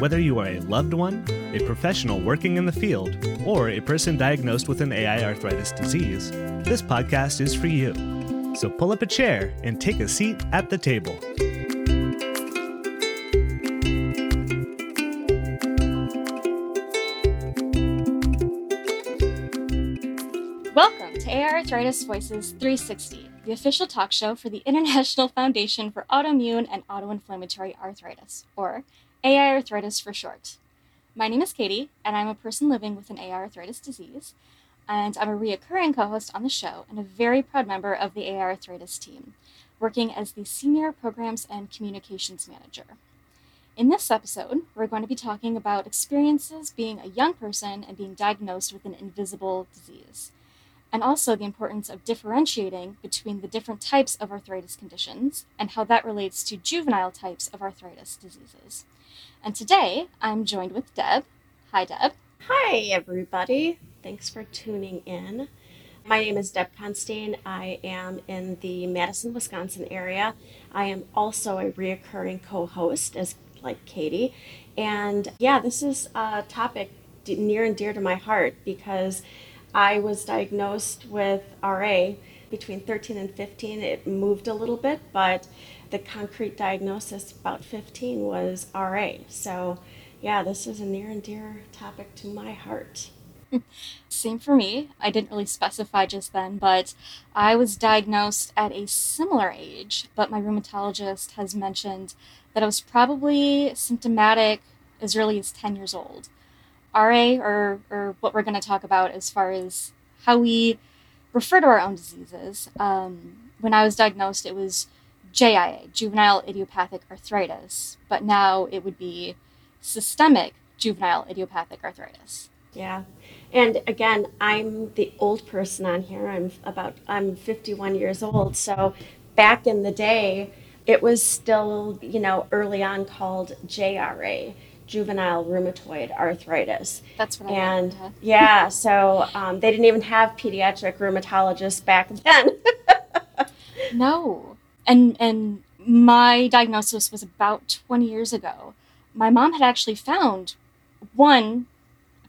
Whether you are a loved one, a professional working in the field, or a person diagnosed with an AI arthritis disease, this podcast is for you. So pull up a chair and take a seat at the table. Welcome to AI Arthritis Voices 360, the official talk show for the International Foundation for Autoimmune and Autoinflammatory Arthritis, or AI Arthritis for short. My name is Katie, and I'm a person living with an AI arthritis disease, and I'm a reoccurring co host on the show and a very proud member of the AI arthritis team, working as the Senior Programs and Communications Manager. In this episode, we're going to be talking about experiences being a young person and being diagnosed with an invisible disease, and also the importance of differentiating between the different types of arthritis conditions and how that relates to juvenile types of arthritis diseases. And today I'm joined with Deb. Hi, Deb. Hi, everybody. Thanks for tuning in. My name is Deb Constein. I am in the Madison, Wisconsin area. I am also a reoccurring co host, as like Katie. And yeah, this is a topic near and dear to my heart because I was diagnosed with RA between 13 and 15. It moved a little bit, but the concrete diagnosis about 15 was RA. So, yeah, this is a near and dear topic to my heart. Same for me. I didn't really specify just then, but I was diagnosed at a similar age, but my rheumatologist has mentioned that I was probably symptomatic as early as 10 years old. RA, or, or what we're going to talk about as far as how we refer to our own diseases. Um, when I was diagnosed, it was JIA, juvenile idiopathic arthritis, but now it would be systemic juvenile idiopathic arthritis. Yeah. And again, I'm the old person on here. I'm about I'm 51 years old. So back in the day, it was still, you know, early on called JRA, juvenile rheumatoid arthritis. That's what I And yeah, so um, they didn't even have pediatric rheumatologists back then. no and and my diagnosis was about 20 years ago. My mom had actually found one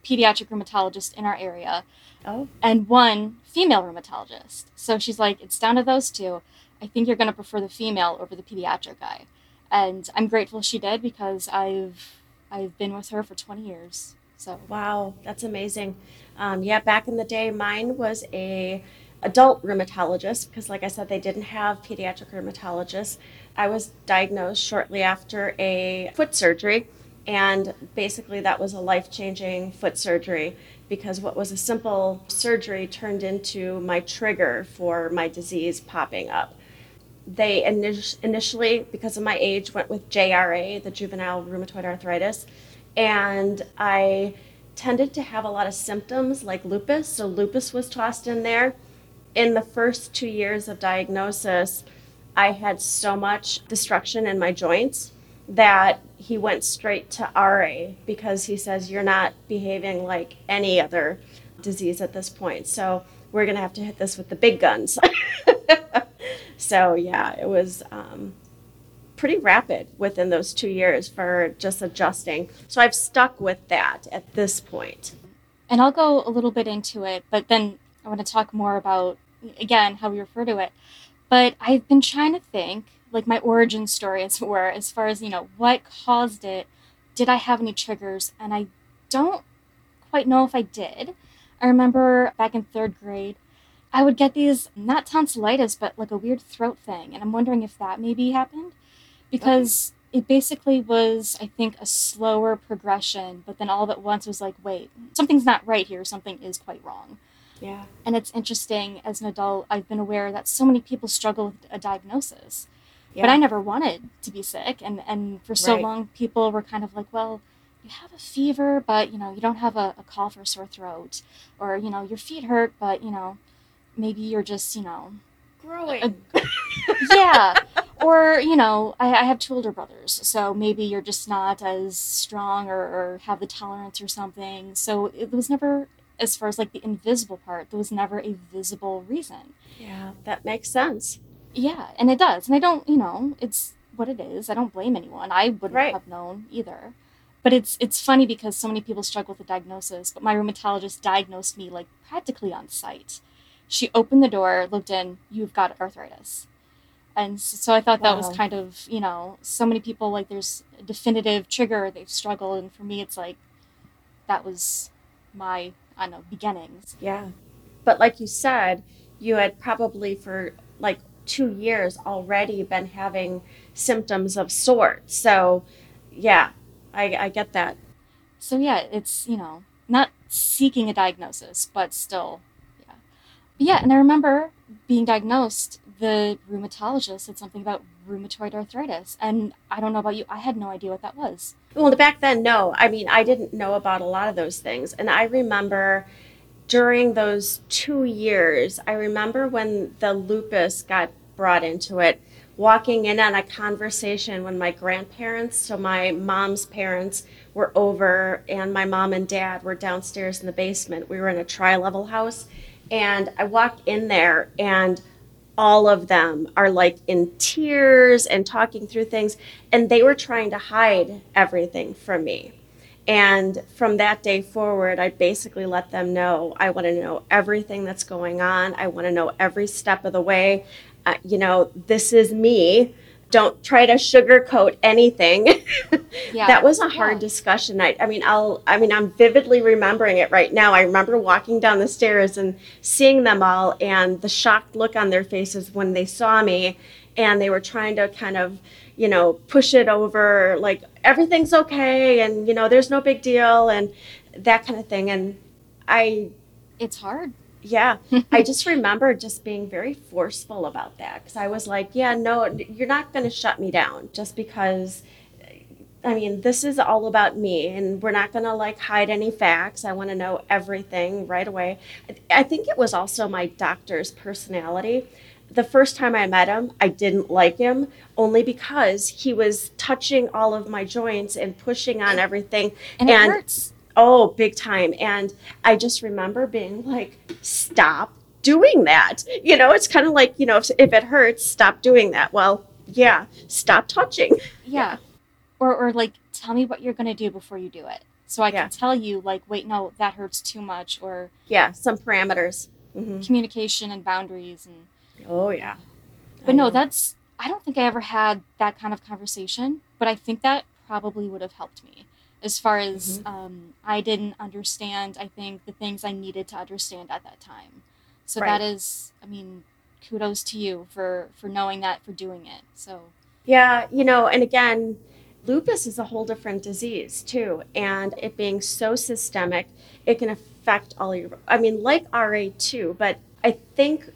pediatric rheumatologist in our area oh. and one female rheumatologist. So she's like, it's down to those two. I think you're going to prefer the female over the pediatric guy. And I'm grateful she did because I've I've been with her for 20 years. So wow, that's amazing. Um, yeah, back in the day, mine was a adult rheumatologist because, like I said, they didn't have pediatric rheumatologists. I was diagnosed shortly after a foot surgery, and basically, that was a life changing foot surgery because what was a simple surgery turned into my trigger for my disease popping up. They init- initially, because of my age, went with JRA, the juvenile rheumatoid arthritis, and I tended to have a lot of symptoms like lupus, so lupus was tossed in there in the first two years of diagnosis, I had so much destruction in my joints that he went straight to RA because he says, You're not behaving like any other disease at this point. So we're going to have to hit this with the big guns. so, yeah, it was um, pretty rapid within those two years for just adjusting. So I've stuck with that at this point. And I'll go a little bit into it, but then I want to talk more about again how we refer to it but i've been trying to think like my origin story as it were as far as you know what caused it did i have any triggers and i don't quite know if i did i remember back in third grade i would get these not tonsillitis but like a weird throat thing and i'm wondering if that maybe happened because okay. it basically was i think a slower progression but then all at once was like wait something's not right here something is quite wrong yeah. And it's interesting as an adult, I've been aware that so many people struggle with a diagnosis. Yeah. But I never wanted to be sick. And, and for so right. long, people were kind of like, well, you have a fever, but you know, you don't have a, a cough or sore throat, or you know, your feet hurt, but you know, maybe you're just, you know, Growing. yeah. or, you know, I, I have two older brothers, so maybe you're just not as strong or, or have the tolerance or something. So it was never, as far as like the invisible part, there was never a visible reason. yeah, that makes sense. Yeah, and it does. And I don't, you know, it's what it is. I don't blame anyone. I wouldn't Right. have known either. But it's it's funny because so many people struggle with the diagnosis, but my rheumatologist diagnosed me like practically on sight. She opened the door, looked in, you've got arthritis. And so I thought that was kind of, you know, so many people like there's a definitive trigger, they've struggled and for me it's like that was my I don't know, beginnings. Yeah. But like you said, you had probably for like two years already been having symptoms of sorts. So, yeah, I, I get that. So yeah, it's you know not seeking a diagnosis, but still, yeah. And I remember being diagnosed. The rheumatologist said something about rheumatoid arthritis, and I don't know about you. I had no idea what that was. Well, back then, no. I mean, I didn't know about a lot of those things. And I remember during those two years, I remember when the lupus got brought into it, walking in on a conversation when my grandparents, so my mom's parents, were over, and my mom and dad were downstairs in the basement. We were in a tri level house. And I walk in there, and all of them are like in tears and talking through things and they were trying to hide everything from me. And from that day forward i basically let them know i want to know everything that's going on. I want to know every step of the way. Uh, you know this is me don't try to sugarcoat anything. Yeah, that was a hard yeah. discussion. I, I mean i'll i mean i'm vividly remembering it right now. I remember walking down the stairs and seeing them all and the shocked look on their faces when they saw me and they were trying to kind of you know push it over like everything's okay and you know there's no big deal and that kind of thing. And i It's hard. Yeah, I just remember just being very forceful about that because I was like, yeah, no, you're not going to shut me down just because. I mean, this is all about me, and we're not going to like hide any facts. I want to know everything right away. I- I think it was also my doctor's personality. The first time I met him, I didn't like him only because he was touching all of my joints and pushing on everything. And it hurts. Oh, big time. And I just remember being like, stop doing that. You know, it's kind of like, you know, if, if it hurts, stop doing that. Well, yeah, stop touching. Yeah. Or or like tell me what you're gonna do before you do it. So I Yeah. can tell you like, wait, no, that hurts too much or Yeah, some parameters. hmm communication and boundaries and Oh, yeah. But I no, know. that's I don't think I ever had that kind of conversation, but I think that probably would have helped me as far as Mm-hmm. um, I didn't understand. I think the things I needed to understand at that time. So Right. that is, I mean, kudos to you for for knowing that, for doing it. So Yeah, you know, and again, lupus is a whole different disease too. And it being so systemic, it can affect all your, I mean, like RA too, but I think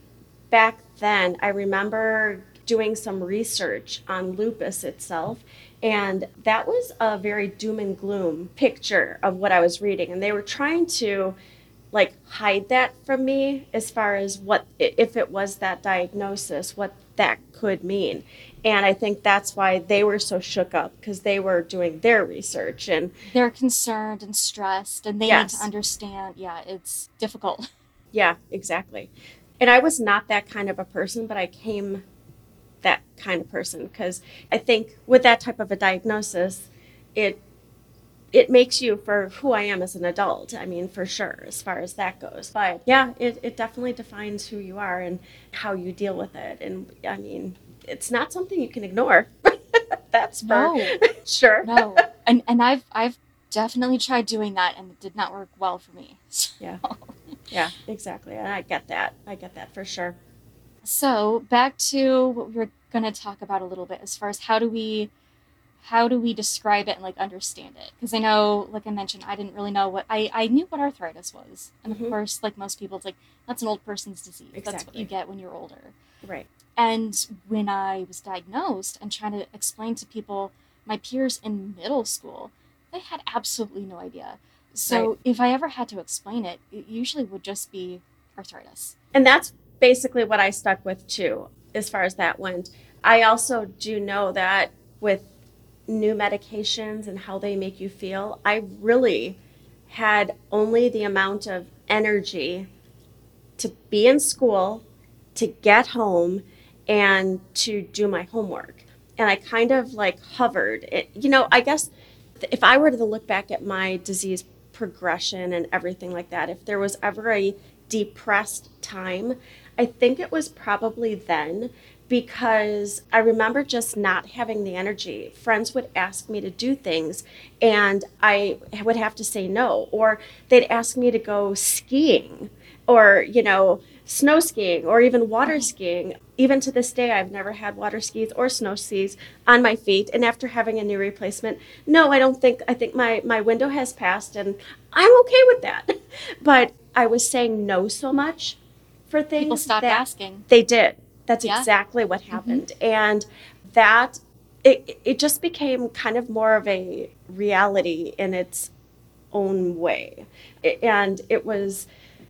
back then, I remember doing some research on lupus itself. And that was a very doom and gloom picture of what I was reading. And they were trying to like hide that from me as far as what if it was that diagnosis what that could mean and i think that's why they were so shook up because they were doing their research and they're concerned and stressed, and they need to understand. Yeah, it's difficult. yeah exactly and i was not that kind of a person but i came that kind of person because i think with that type of a diagnosis it it makes you for who I am as an adult. I mean, for sure, as far as that goes. But yeah, it, it definitely defines who you are and how you deal with it. And I mean, it's not something you can ignore. That's for No. sure. No, and and I've I've definitely tried doing that, and it did not work well for me. Yeah. Yeah, exactly. And I get that. I get that for sure. So back to what we are going to talk about a little bit as far as how do we how do we describe it and like understand it because i know like i mentioned i didn't really know what i i knew what arthritis was and Mhm. of course like most people it's like that's an old person's disease that's what you get when you're older Right. and when i was diagnosed and trying to explain to people my peers in middle school they had absolutely no idea. So Right. if I ever had to explain it, it usually would just be arthritis. And that's basically what I stuck with too, as far as that went. I also do know that with new medications and how they make you feel, I really had only the amount of energy to be in school, to get home, and to do my homework. And I kind of like hovered. It, you know, I guess if I were to look back at my disease progression and everything like that, if there was ever a depressed time, I think it was probably then because I remember just not having the energy. Friends would ask me to do things and I would have to say no, or they'd ask me to go skiing or, you know, snow skiing or even water mm-hmm. skiing. Even to this day, I've never had water skis or snow skis on my feet. And after having a knee replacement, no, I don't think, I think my, my window has passed and I'm okay with that. But I was saying no so much for things. People stopped asking. they did. That's Yeah. exactly what happened. And that it it just became kind of more of a reality in its own way. And it was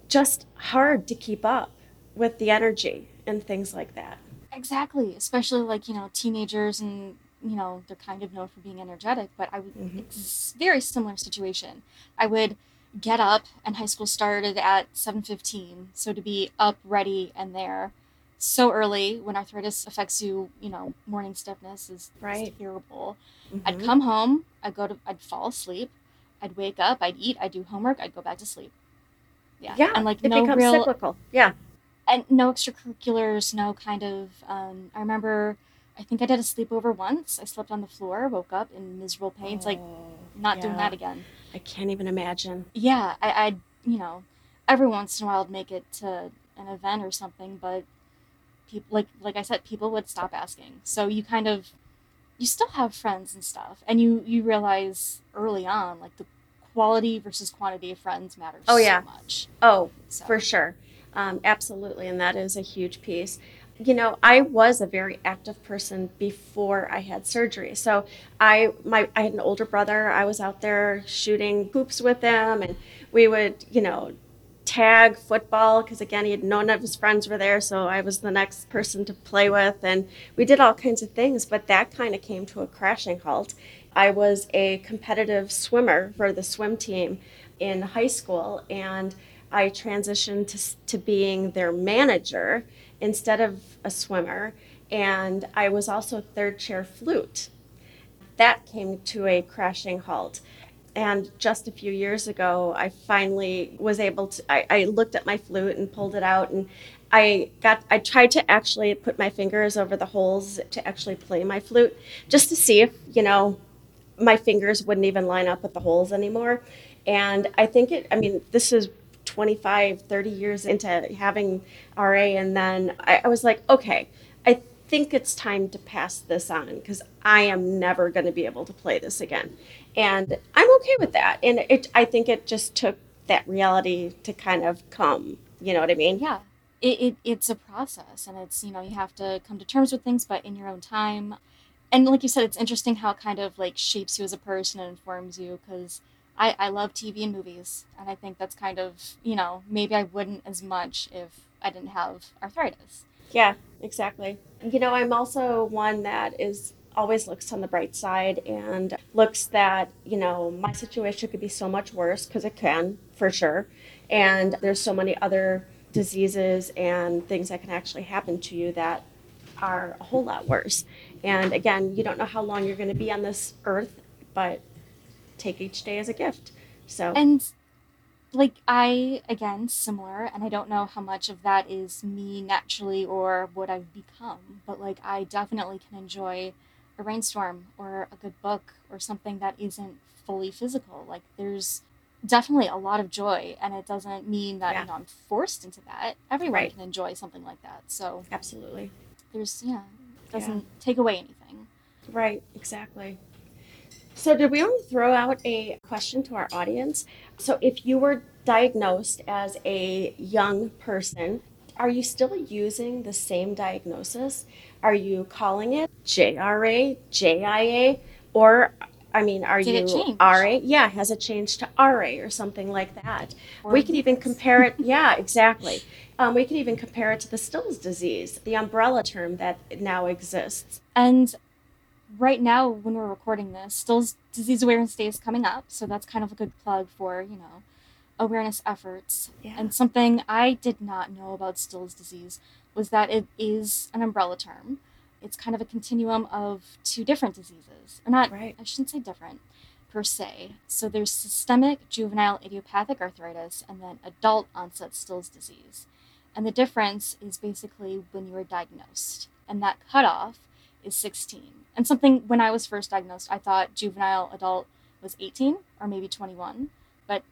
just hard to keep up with the energy and things like that. Exactly, especially like you know teenagers and you know they're kind of known for being energetic, but I would Mhm. ex- very similar situation. I would get up, and high school started at seven fifteen, so to be up, ready, and there so early when arthritis affects you, you know, morning stiffness is, Right. terrible. I'd Mhm. come home, I'd go to, I'd fall asleep, I'd wake up, I'd eat, I'd do homework, I'd go back to sleep. Yeah, Yeah, and like it no becomes real cyclical. Yeah. and no extracurriculars, no kind of. Um, I remember, I think I did a sleepover once. I slept on the floor, woke up in miserable pain. It's like Oh, not doing that again. I can't even imagine. Yeah, I, I'd you know, every once in a while I'd make it to an event or something, but people like like I said, people would stop asking. So you kind of, you still have friends and stuff, and you you realize early on like the quality versus quantity of friends matters Oh, yeah. so much. Oh, So. For sure. Um, absolutely. And that is a huge piece. You know, I was a very active person before I had surgery. So I my I had an older brother. I was out there shooting hoops with him and we would, you know, tag football because again he had none of his friends were there so i was the next person to play with and we did all kinds of things but that kind of came to a crashing halt i was a competitive swimmer for the swim team in high school and i transitioned to, to being their manager instead of a swimmer and i was also third chair flute that came to a crashing halt. And just a few years ago, I finally was able to. I, I looked at my flute and pulled it out, and I got. I tried to actually put my fingers over the holes to actually play my flute, just to see if you know my fingers wouldn't even line up with the holes anymore. And I think it. I mean, this is 25, 30 years into having RA, and then I, I was like, okay, I think it's time to pass this on because I am never going to be able to play this again. And I'm okay with that. And it, I think it just took that reality to kind of come. You know what I mean? yeah it, it it's a process and it's you know you have to come to terms with things but in your own time and like you said it's interesting how it kind of like shapes you as a person and informs you because I, I love tv and movies and i think that's kind of you know maybe i wouldn't as much if i didn't have arthritis Yeah, exactly. You know, I'm also one that is always looks on the bright side and looks that, you know, my situation could be so much worse because it can, for sure. And there's so many other diseases and things that can actually happen to you that are a whole lot worse. And again, you don't know how long you're going to be on this earth, but take each day as a gift. So, and like i again similar and i don't know how much of that is me naturally or what i've become but like i definitely can enjoy a rainstorm or a good book or something that isn't fully physical like there's definitely a lot of joy and it doesn't mean that Yeah. you know i'm forced into that everyone Right. can enjoy something like that so absolutely. there's yeah it doesn't Yeah. take away anything Right, exactly. So, did we want to throw out a question to our audience? So, if you were diagnosed as a young person, are you still using the same diagnosis? Are you calling it JRA, JIA, or I mean, are Did you? RA? Yeah, has it changed to RA or something like that? Or we could even compare it. Yeah, exactly. Um, we could even compare it to the Still's disease, the umbrella term that now exists. And right now, when we're recording this, Still's Disease Awareness Day is coming up, so that's kind of a good plug for you know awareness efforts. Yeah. And something I did not know about Still's disease was that it is an umbrella term. It's kind of a continuum of two different diseases, or not. Right. I shouldn't say different per se. So there's systemic juvenile idiopathic arthritis, and then adult onset Still's disease. And the difference is basically when you were diagnosed. And that cutoff is 16. And something when I was first diagnosed, I thought juvenile adult was 18 or maybe 21, but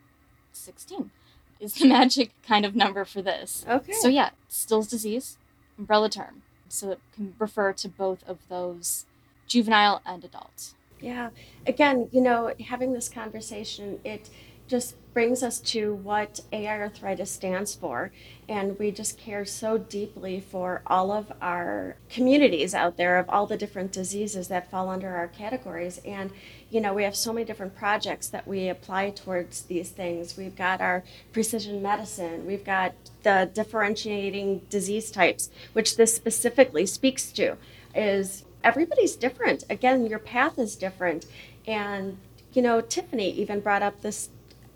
16 is the magic kind of number for this. Okay. So, yeah, Still's disease, umbrella term. So it can refer to both of those juvenile and adult. Yeah. Again, you know, having this conversation, it just brings us to what AI arthritis stands for. And we just care so deeply for all of our communities out there of all the different diseases that fall under our categories. And, you know, we have so many different projects that we apply towards these things. We've got our precision medicine, we've got the differentiating disease types, which this specifically speaks to, is everybody's different. Again, your path is different. And, you know, Tiffany even brought up this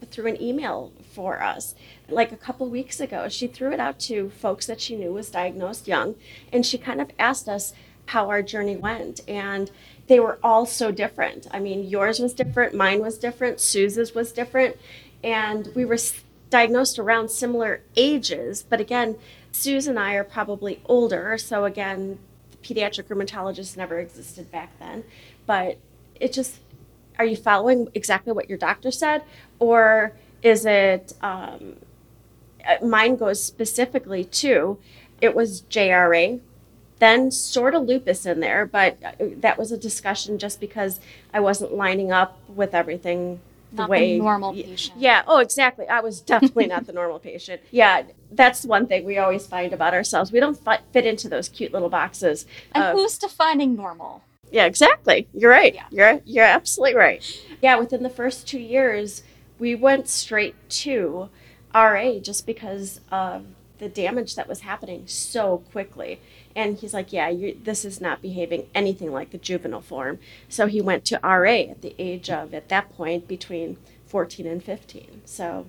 through an email for us like a couple weeks ago. She threw it out to folks that she knew was diagnosed young, and she kind of asked us how our journey went. And they were all so different. I mean, yours was different, mine was different, Suze's was different. And we were diagnosed around similar ages. But again, Suze and I are probably older. So again, pediatric rheumatologist never existed back then. But it just, are you following exactly what your doctor said? Or is it, um, uh, mine goes specifically to, it was JRA, then sort of lupus in there, but uh, that was a discussion just because I wasn't lining up with everything the Not way the normal patient. Yeah. Oh, exactly. I was definitely not the normal patient. Yeah, that's one thing we always find about ourselves. We don't fit into those cute little boxes. And of- who's defining normal? Yeah, exactly. You're right. Yeah. You're you're absolutely right. Yeah, within the first two years, we went straight to RA just because of the damage that was happening so quickly. And he's like, "Yeah, you this is not behaving anything like the juvenile form." So he went to RA at the age of at that point between 14 and 15. So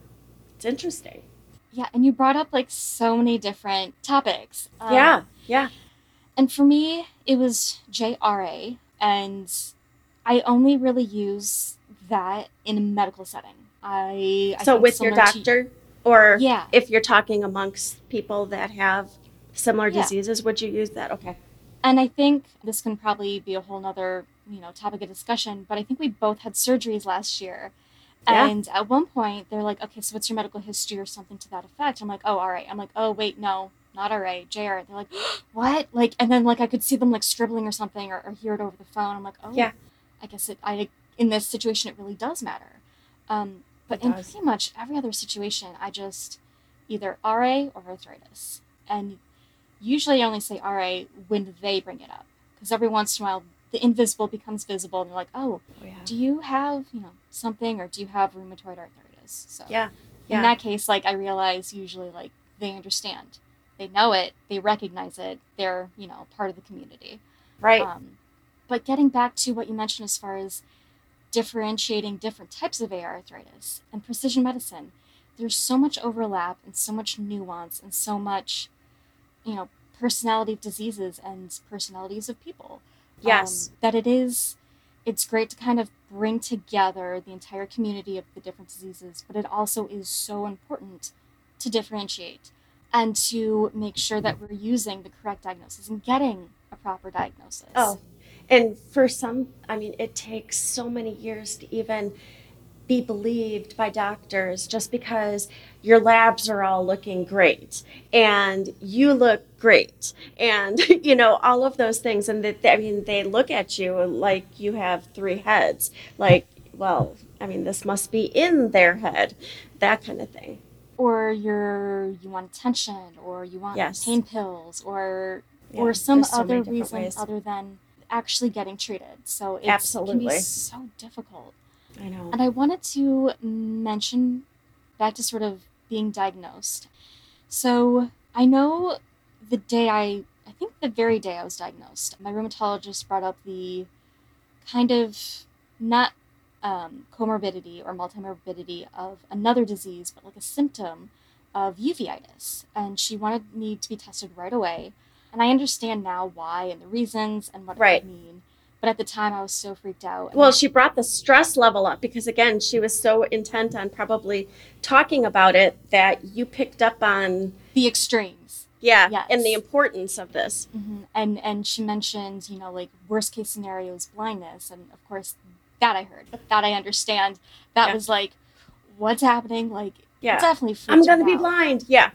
it's interesting. Yeah, and you brought up like so many different topics. Um, yeah, yeah, And for me, it was JRA, and I only really use that in a medical setting. I, I so with your to- doctor, or yeah, if you're talking amongst people that have similar Yeah. diseases, would you use that? Okay. and I think this can probably be a whole nother you know topic of discussion. But I think we both had surgeries last year, Yeah. and at one point they're like, "Okay, so what's your medical history or something to that effect?" I'm like, "Oh, all right." I'm like, "Oh, wait, no." Not RA, JRA. They're like, what? Like, and then like I could see them like scribbling or something, or, or hear it over the phone. I'm like, oh, Yeah. I guess it. I in this situation it really does matter. Um, but It in does. pretty much every other situation, I just either RA or arthritis, and usually I only say RA when they bring it up, because every once in a while the invisible becomes visible, and they're like, oh, Oh, yeah. do you have you know something, or do you have rheumatoid arthritis? So Yeah. in that case, like I realize usually like they understand, they know it, they recognize it, they're you know part of the community. Right. Um, but getting back to what you mentioned as far as differentiating different types of AI arthritis and precision medicine, there's so much overlap and so much nuance and so much, you know, personality of diseases and personalities of people. um, Yes. that it is, it's great to kind of bring together the entire community of the different diseases, but it also is so important to differentiate and to make sure that we're using the correct diagnosis and getting a proper diagnosis. Oh, and for some, I mean, it takes so many years to even be believed by doctors just because your labs are all looking great and you look great and you know all of those things and that i mean they look at you like you have three heads like well i mean this must be in their head that kind of thing or you're you want attention or you want Yes. pain pills or Yeah, or some so other reason ways. other than actually getting treated. So it's, it can be so difficult. I know. And I wanted to mention back to sort of being diagnosed. So I know the day I, I think the very day I was diagnosed, my rheumatologist brought up the kind of not um, comorbidity or multimorbidity of another disease, but like a symptom of uveitis. And she wanted me to be tested right away. And I understand now why and the reasons and what Right. it would mean. But at the time, I was so freaked out. Well, she brought the stress level up because, again, she was so intent on probably talking about it that you picked up on, the extremes. yeah, Yes. and the importance of this. hmm And and she mentioned, you know, like worst case scenario is blindness, and of course that I heard, that I understand. That Yeah. was like, what's happening? Like, Yeah. definitely. I'm me be out. blind. Yeah.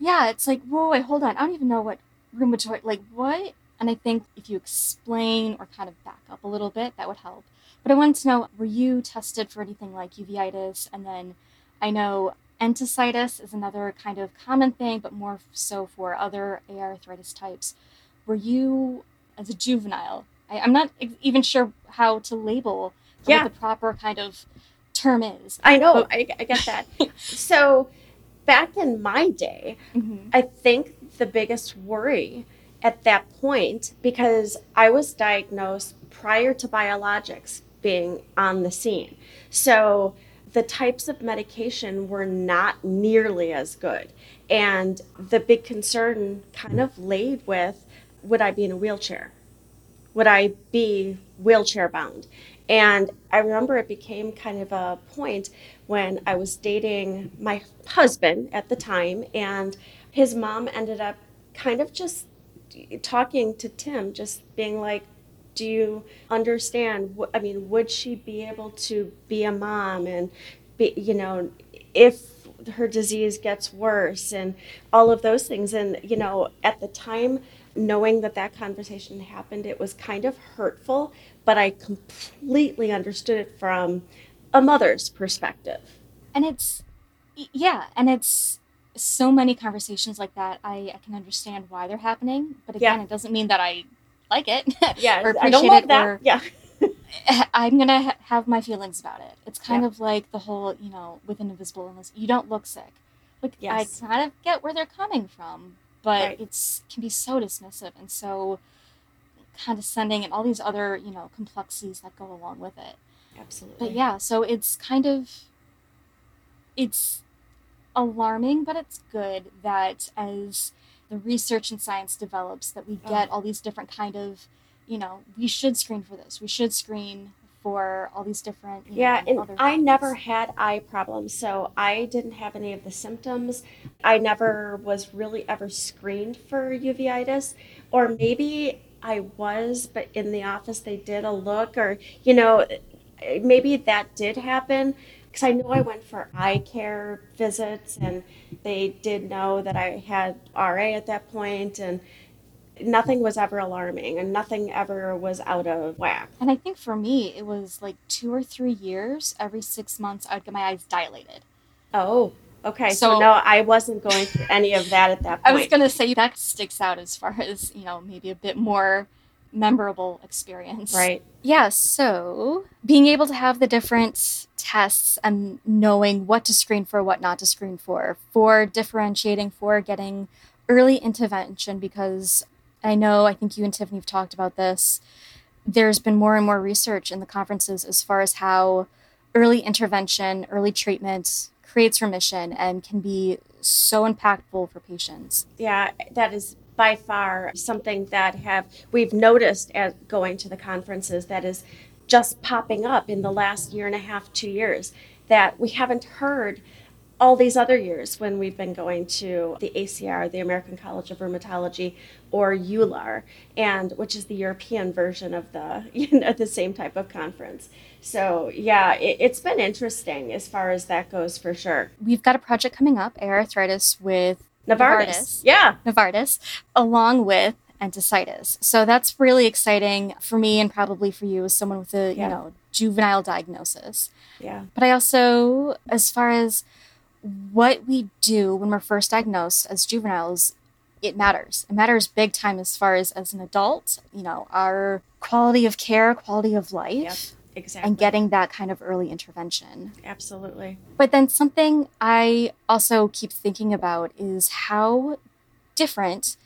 Yeah, it's like, whoa, wait, hold on. I don't even know what rheumatoid, like what? And I think if you explain or kind of back up a little bit, that would help. But I wanted to know, were you tested for anything like uveitis? And then I know enthesitis is another kind of common thing, but more so for other AI arthritis types. Were you, as a juvenile, I, I'm not even sure how to label Yeah. what the proper kind of term is. I know. I, I get that. so, back in my day, Mhm. I think the biggest worry at that point, because I was diagnosed prior to biologics being on the scene. So the types of medication were not nearly as good. And the big concern kind of laid with would I be in a wheelchair? Would I be wheelchair bound? And I remember it became kind of a point when I was dating my husband at the time, and his mom ended up kind of just talking to Tim, just being like, do you understand? I mean, would she be able to be a mom and be, you know, if her disease gets worse and all of those things? And, you know, at the time, knowing that that conversation happened, it was kind of hurtful, but I completely understood it from a mother's perspective. and it's yeah and it's so many conversations like that i, I can understand why they're happening but again Yeah. it doesn't mean that i like it Yeah, or I don't appreciate love it that. or yeah. i'm gonna ha- have my feelings about it it's kind Yeah. of like the whole you know with an invisible illness you don't look sick like Yes. i kind of get where they're coming from but Right. it's can be so dismissive and so condescending and all these other you know complexities that go along with it Absolutely. but yeah, so it's kind of it's alarming, but it's good that as the research and science develops that we get oh. all these different kind of, you know, we should screen for this. We should screen for all these different Yeah, know, and I never had eye problems, so I didn't have any of the symptoms. I never was really ever screened for uveitis, or maybe I was, but in the office they did a look, or you know, maybe that did happen because I know I went for eye care visits, and they did know that I had RA at that point, and nothing was ever alarming, and nothing ever was out of whack. And I think for me, it was like two or three years. Every six months, I'd get my eyes dilated. Oh, okay. So, So- no, I wasn't going through any of that at that point. I was gonna say that sticks out as far as you know, maybe a bit more memorable experience. Right. Yeah, so being able to have the different tests and knowing what to screen for, what not to screen for, for differentiating, for getting early intervention, because I know, I think you and Tiffany have talked about this. There's been more and more research in the conferences as far as how early intervention, early treatment creates remission and can be so impactful for patients. Yeah, that is by far something that have we've noticed at going to the conferences that is just popping up in the last year and a half, two years that we haven't heard all these other years when we've been going to the ACR, the American College of Rheumatology, or EULAR, and which is the European version of the you know the same type of conference. So yeah, it, it's been interesting as far as that goes for sure. We've got a project coming up, Arthritis, with Novartis, Novartis. yeah, Novartis, along with enthesitis. So that's really exciting for me and probably for you as someone with a Yeah. you know juvenile diagnosis. yeah, But I also, as far as what we do when we're first diagnosed as juveniles, it matters. It matters big time as far as as an adult, you know, our quality of care, quality of life. Yep, exactly. And getting that kind of early intervention. Absolutely. But then something I also keep thinking about is how different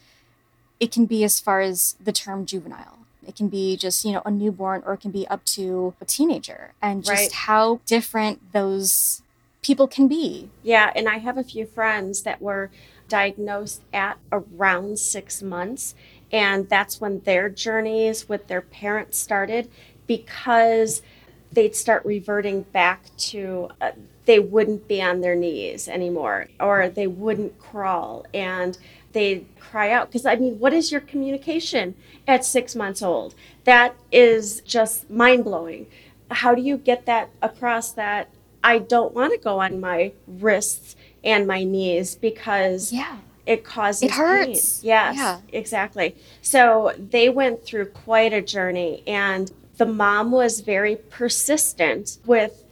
it can be as far as the term juvenile. It can be just, you know, a newborn or it can be up to a teenager and just Right. how different those people can be. Yeah, and I have a few friends that were diagnosed at around six months, and that's when their journeys with their parents started because they'd start reverting back to uh, they wouldn't be on their knees anymore or they wouldn't crawl and they'd cry out. Because i mean what is your communication at six months old? That is just mind-blowing. How do you get that across that i don't want to go on my wrists and my knees because Yeah. it causes It hurts. Pain. Yes, Yeah. exactly. So they went through quite a journey, and the mom was very persistent with,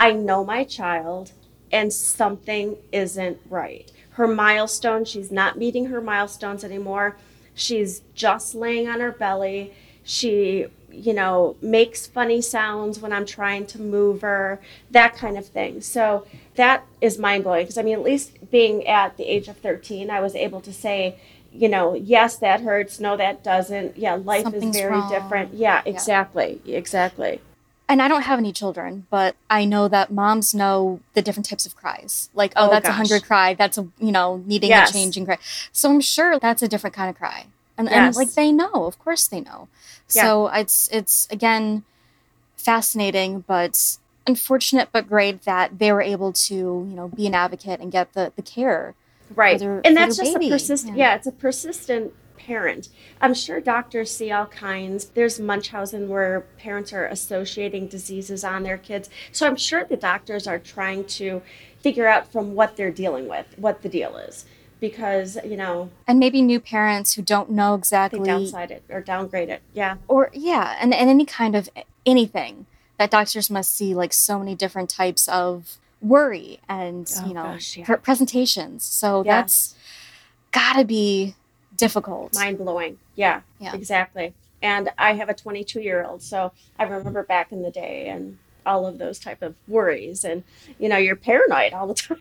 I know my child, and something isn't right. Her milestone, she's not meeting her milestones anymore. She's just laying on her belly. She, you know, makes funny sounds when I'm trying to move her, that kind of thing. So that is mind blowing because I mean, at least being at the age of 13, I was able to say, you know, yes, that hurts. No, that doesn't. Yeah, life Something's is very wrong. different. Yeah, exactly. Exactly. And I don't have any children, but I know that moms know the different types of cries. Like, oh, Oh, that's a gosh. hunger cry. That's a, you know, needing Yes. a changing cry. So I'm sure that's a different kind of cry. And, and like they know, of course they know. So it's, it's again, fascinating, but unfortunate, but great that they were able to, you know, be an advocate and get the, the care. Right. their- and that's just baby. a persistent, Yeah. yeah. it's a persistent parent. I'm sure doctors see all kinds. There's Munchausen where parents are associating diseases on their kids. So I'm sure the doctors are trying to figure out from what they're dealing with what the deal is. Because, you know, And maybe new parents who don't know exactly downside it or downgrade it. Yeah. or yeah and, and any kind of anything that doctors must see like so many different types of worry and Oh, you know gosh, yeah. pre- presentations so Yes. that's gotta be difficult mind blowing. Yeah, Yeah. exactly. And I have a 22 year old, so I remember back in the day and all of those type of worries, and you know, you're paranoid all the time.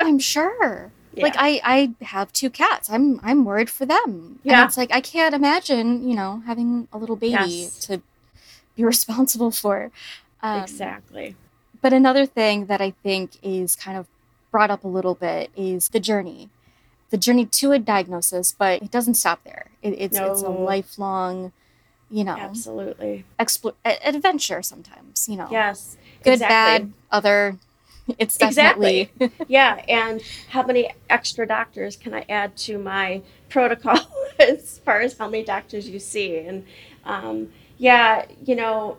i'm sure like i i have two cats i'm i'm worried for them Yeah. and it's like i can't imagine you know having a little baby Yes. to be responsible for um, exactly. But another thing that I think is kind of brought up a little bit is the journey, the journey to a diagnosis, but it doesn't stop there. It, it's it's a lifelong, you know, Absolutely. expl- adventure. Sometimes, you know, Yes. good, exactly. bad, other. It's definitely Yeah, and how many extra doctors can I add to my protocol as far as how many doctors you see? And um, yeah, you know,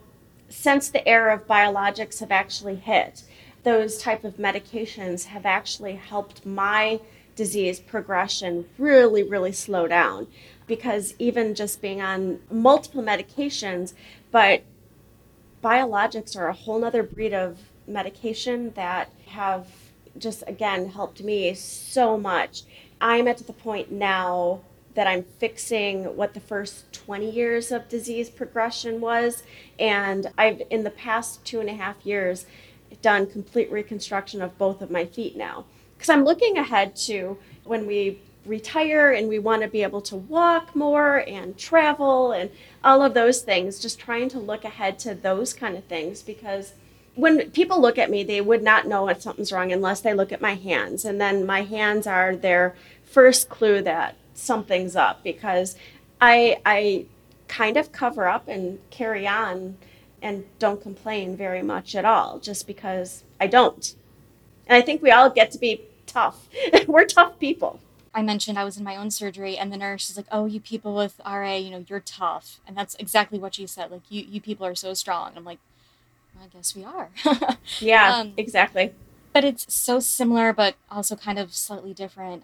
since the era of biologics have actually hit, those type of medications have actually helped my disease progression really, really slow down. Because even just being on multiple medications, but biologics are a whole nother breed of medication that have just again helped me so much. I'm at the point now that I'm fixing what the first 20 years of disease progression was. And I've, in the past two and a half years, done complete reconstruction of both of my feet now. Because I'm looking ahead to when we retire and we want to be able to walk more and travel and all of those things, just trying to look ahead to those kind of things because when people look at me, they would not know if something's wrong unless they look at my hands. And then my hands are their first clue that something's up because I, I kind of cover up and carry on and don't complain very much at all just because I don't. And I think we all get to be tough. We're tough people. I mentioned I was in my own surgery, and the nurse is like, "Oh, you people with RA, you know, you're tough," and that's exactly what she said. Like, you you people are so strong. I'm like, I guess we are. Yeah, Um, exactly. but it's so similar, but also kind of slightly different.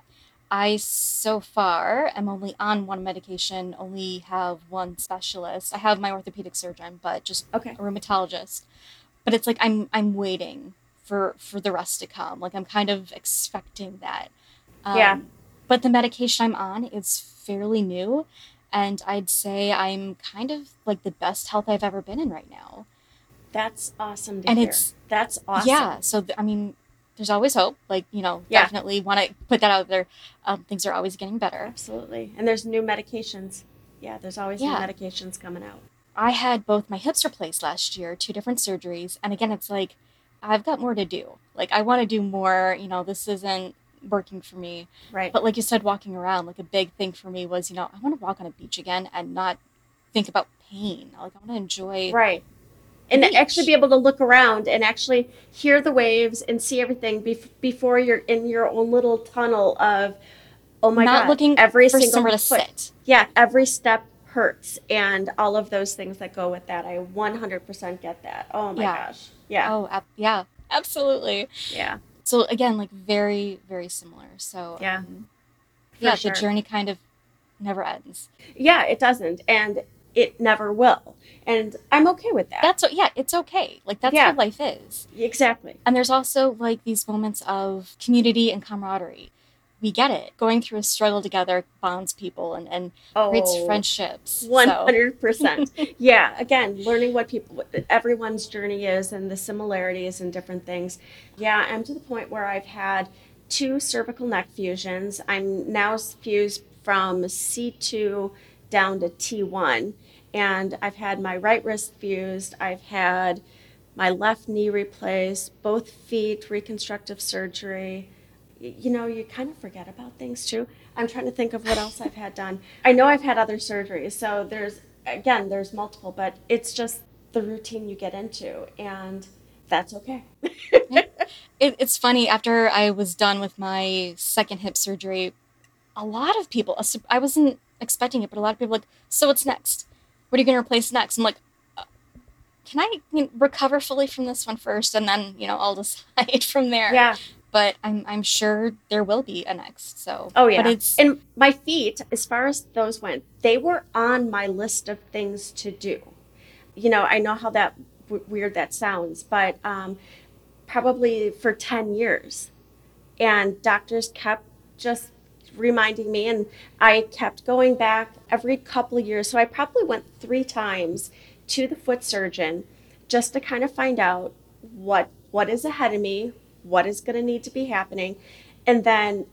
I so far am only on one medication, only have one specialist. I have my orthopedic surgeon, but just Okay. a rheumatologist. But it's like I'm I'm waiting for for the rest to come. Like I'm kind of expecting that. Um, Yeah. but the medication I'm on is fairly new. And I'd say I'm kind of like the best health I've ever been in right now. That's awesome to And hear. it's- That's awesome. Yeah. So, th- I mean, there's always hope. Like, you know, Yeah. definitely want to put that out there. Um, things are always getting better. Absolutely. And there's new medications. Yeah, there's always Yeah. new medications coming out. I had both my hips replaced last year, two different surgeries. And again, it's like, I've got more to do. Like, I want to do more. You know, this isn't working for me. Right. But like you said, walking around, like a big thing for me was, you know, I want to walk on a beach again and not think about pain. Like, I want to enjoy. Right. And Beach. actually be able to look around and actually hear the waves and see everything bef- before you're in your own little tunnel of, oh my not God, looking every for single somewhere to foot. sit. Yeah, every step hurts and all of those things that go with that. I 100% get that. Oh my Yeah. gosh. Yeah. Oh, ab- yeah, absolutely. Yeah. So again, like very, very similar. So Yeah, um, yeah, sure. the journey kind of never ends. Yeah, it doesn't. And it never will. And I'm okay with that. That's yeah, it's okay. Like that's Yeah. what life is. exactly. And there's also like these moments of community and camaraderie. We get it. Going through a struggle together bonds people and, and Oh, creates friendships. Hundred percent. Yeah. Again, learning what people, what everyone's journey is, and the similarities and different things. Yeah, I'm to the point where I've had two cervical neck fusions. I'm now fused from C two down to T one, and I've had my right wrist fused. I've had my left knee replaced, both feet reconstructive surgery. You know, you kind of forget about things too. I'm trying to think of what else I've had done. I know I've had other surgeries, so there's again, there's multiple, but it's just the routine you get into, and that's okay. it, it's funny after I was done with my second hip surgery, a lot of people I wasn't expecting it, but a lot of people like, so what's next? What are you going to replace next? I'm like, uh, can I you know, recover fully from this one first, and then you know I'll decide from there. Yeah. But I'm I'm sure there will be a next. So Oh yeah. but it's and my feet, as far as those went, they were on my list of things to do. You know, I know how that w- weird that sounds, but um, probably for ten years, and doctors kept just reminding me, and I kept going back every couple of years. So I probably went three times to the foot surgeon just to kind of find out what what is ahead of me, what is going to need to be happening, and then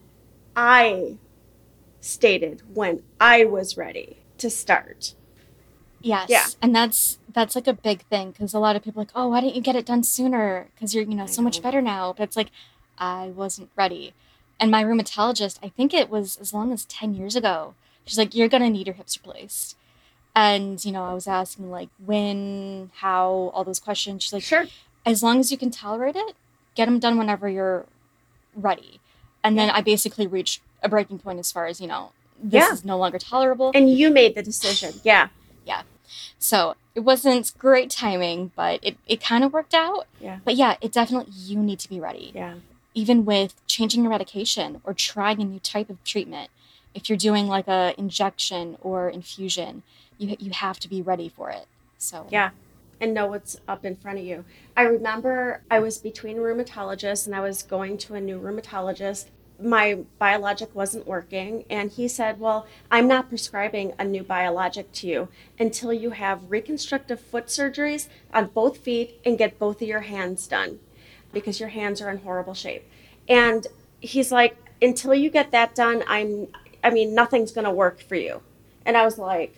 I stated when I was ready to start. Yes. Yeah. And that's that's like a big thing because a lot of people are like, oh, why didn't you get it done sooner? Because you're you know so much better now. But it's like I wasn't ready. And my rheumatologist, I think it was as long as ten years ago. She's like, you're gonna need your hips replaced. And you know, I was asking like when, how, all those questions. She's like, Sure. as long as you can tolerate it, get them done whenever you're ready. And then I basically reached a breaking point as far as you know, this Yeah. is no longer tolerable. And you made the decision. Yeah. yeah. So it wasn't great timing, but it, it kind of worked out. Yeah. But yeah, it definitely, you need to be ready. Yeah. Even with changing your medication or trying a new type of treatment, if you're doing like a injection or infusion, you, you have to be ready for it. So Yeah. And know what's up in front of you. I remember I was between rheumatologists and I was going to a new rheumatologist. My biologic wasn't working, and he said, Well, I'm not prescribing a new biologic to you until you have reconstructive foot surgeries on both feet and get both of your hands done because your hands are in horrible shape. And he's like, Until you get that done, I'm, I mean, nothing's going to work for you. And I was like,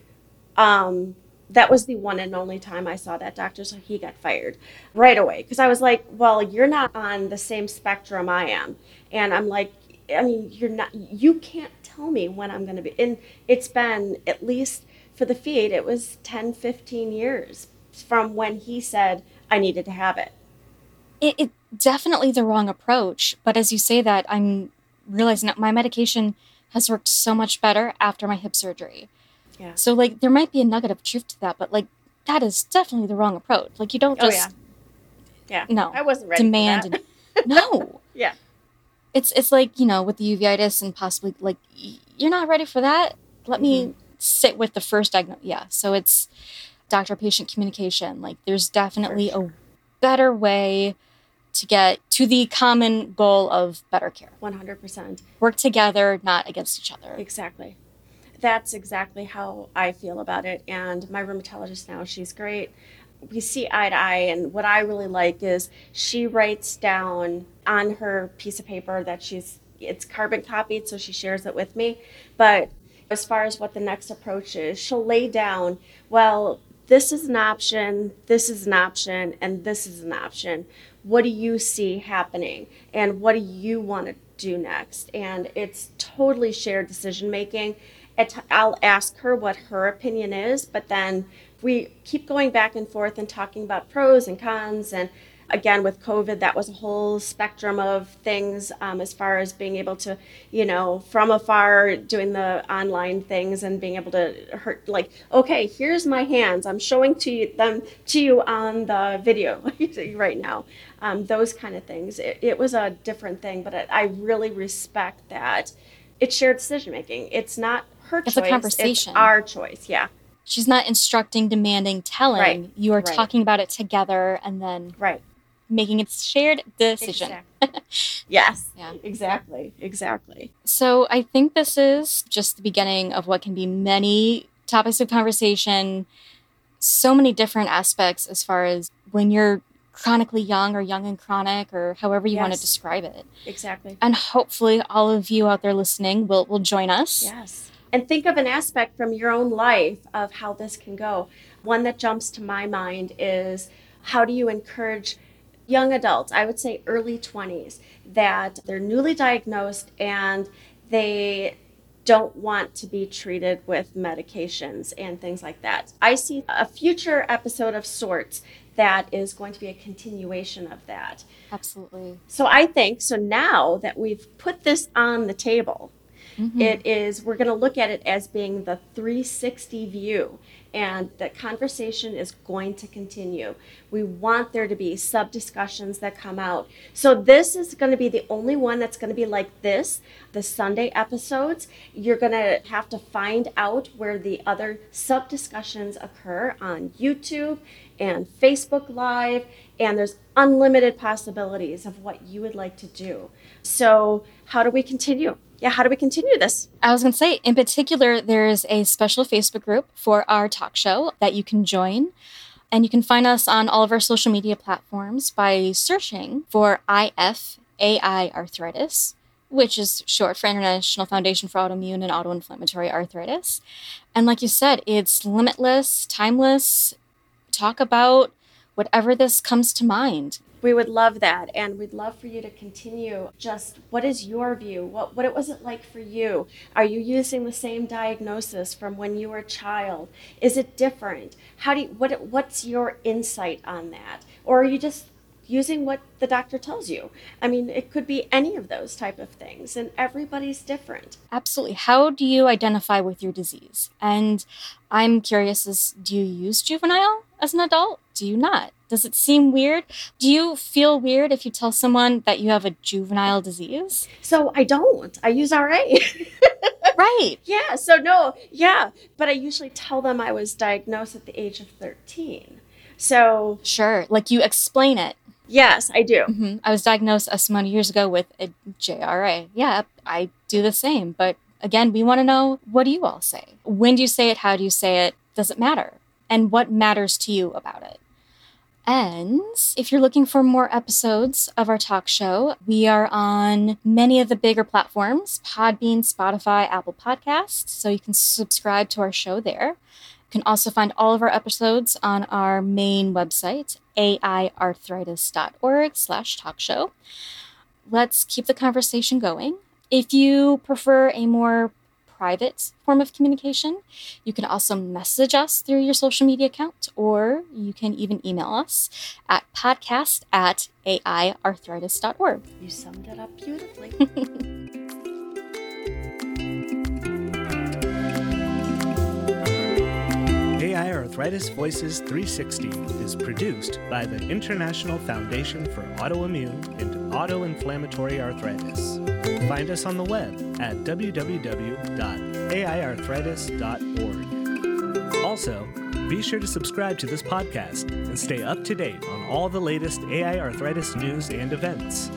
um, that was the one and only time I saw that doctor, so he got fired right away. Because I was like, well, you're not on the same spectrum I am. And I'm like, I mean, you're not, you can't tell me when I'm going to be. And it's been at least for the feed, it was 10, 15 years from when he said I needed to have it. it, it definitely the wrong approach. But as you say that, I'm realizing that my medication has worked so much better after my hip surgery. Yeah. So like there might be a nugget of truth to that, but like that is definitely the wrong approach. Like you don't Oh, just Yeah. no I wasn't ready demand for that. no. Yeah. It's it's like, you know, with the uveitis and possibly like you're not ready for that. Let me Mm-hmm. sit with the first diagnosis. Yeah. So it's doctor patient communication. Like there's definitely a better way to get to the common goal of better care. 100%. Work together, not against each other. Exactly. That's exactly how I feel about it. And my rheumatologist now, she's great. We see eye to eye. And what I really like is she writes down on her piece of paper that she's, it's carbon copied, so she shares it with me. But as far as what the next approach is, she'll lay down, well, this is an option, this is an option, and this is an option. What do you see happening? And what do you want to do next? And it's totally shared decision making. I'll ask her what her opinion is, but then we keep going back and forth and talking about pros and cons and again with covid that was a whole spectrum of things um, as far as being able to you know from afar doing the online things and being able to hurt like okay here's my hands. I'm showing to you them to you on the video right now. Um, those kind of things. It, it, was a different thing but I really respect that. It's shared decision making. It's not her it's choice. A conversation. it's our choice. Yeah. She's not instructing demanding telling. Right. you are right. talking about it together and then right making its shared decision. Exactly. yes. Yeah. Exactly. Exactly. So I think this is just the beginning of what can be many topics of conversation, so many different aspects as far as when you're chronically young or young and chronic or however you yes. want to describe it. Exactly. And hopefully all of you out there listening will will join us. Yes. And think of an aspect from your own life of how this can go. One that jumps to my mind is how do you encourage young adults, I would say early 20s, that they're newly diagnosed and they don't want to be treated with medications and things like that. I see a future episode of sorts that is going to be a continuation of that. Absolutely. So I think so now that we've put this on the table, mm-hmm. it is we're going to look at it as being the 360 view and that conversation is going to continue. We want there to be sub discussions that come out. So, this is going to be the only one that's going to be like this. The Sunday episodes, you're going to have to find out where the other sub discussions occur on YouTube and Facebook Live, and there's unlimited possibilities of what you would like to do. So, how do we continue? Yeah, how do we continue this? I was going to say, in particular, there is a special Facebook group for our talk show that you can join. And you can find us on all of our social media platforms by searching for IFAI arthritis, which is short for International Foundation for Autoimmune and Autoinflammatory Arthritis. And like you said, it's limitless, timeless. Talk about whatever this comes to mind we would love that and we'd love for you to continue just what is your view? What what was it like for you? Are you using the same diagnosis from when you were a child? Is it different? How do you what what's your insight on that? Or are you just using what the doctor tells you? I mean it could be any of those type of things and everybody's different. Absolutely. How do you identify with your disease? And i'm curious is do you use juvenile as an adult? Do you not does it seem weird? Do you feel weird if you tell someone that you have a juvenile disease? So I don't. I use RA. right. Yeah. So no. Yeah. But I usually tell them I was diagnosed at the age of 13. So. Sure. Like you explain it. Yes, I do. Mm-hmm. I was diagnosed a amount of years ago with a JRA. Yeah, I do the same. But again, we want to know what do you all say? When do you say it? How do you say it? Does it matter? And what matters to you about it? And if you're looking for more episodes of our talk show, we are on many of the bigger platforms Podbean, Spotify, Apple Podcasts. So you can subscribe to our show there. You can also find all of our episodes on our main website, aiarthritis.org slash talk show. Let's keep the conversation going. If you prefer a more private form of communication. You can also message us through your social media account, or you can even email us at podcast at aiarthritis.org. You summed it up beautifully. AI Arthritis Voices 360 is produced by the International Foundation for Autoimmune and Autoinflammatory Arthritis. Find us on the web at www.aiarthritis.org. Also, Be sure to subscribe to this podcast and stay up to date on all the latest AI arthritis news and events.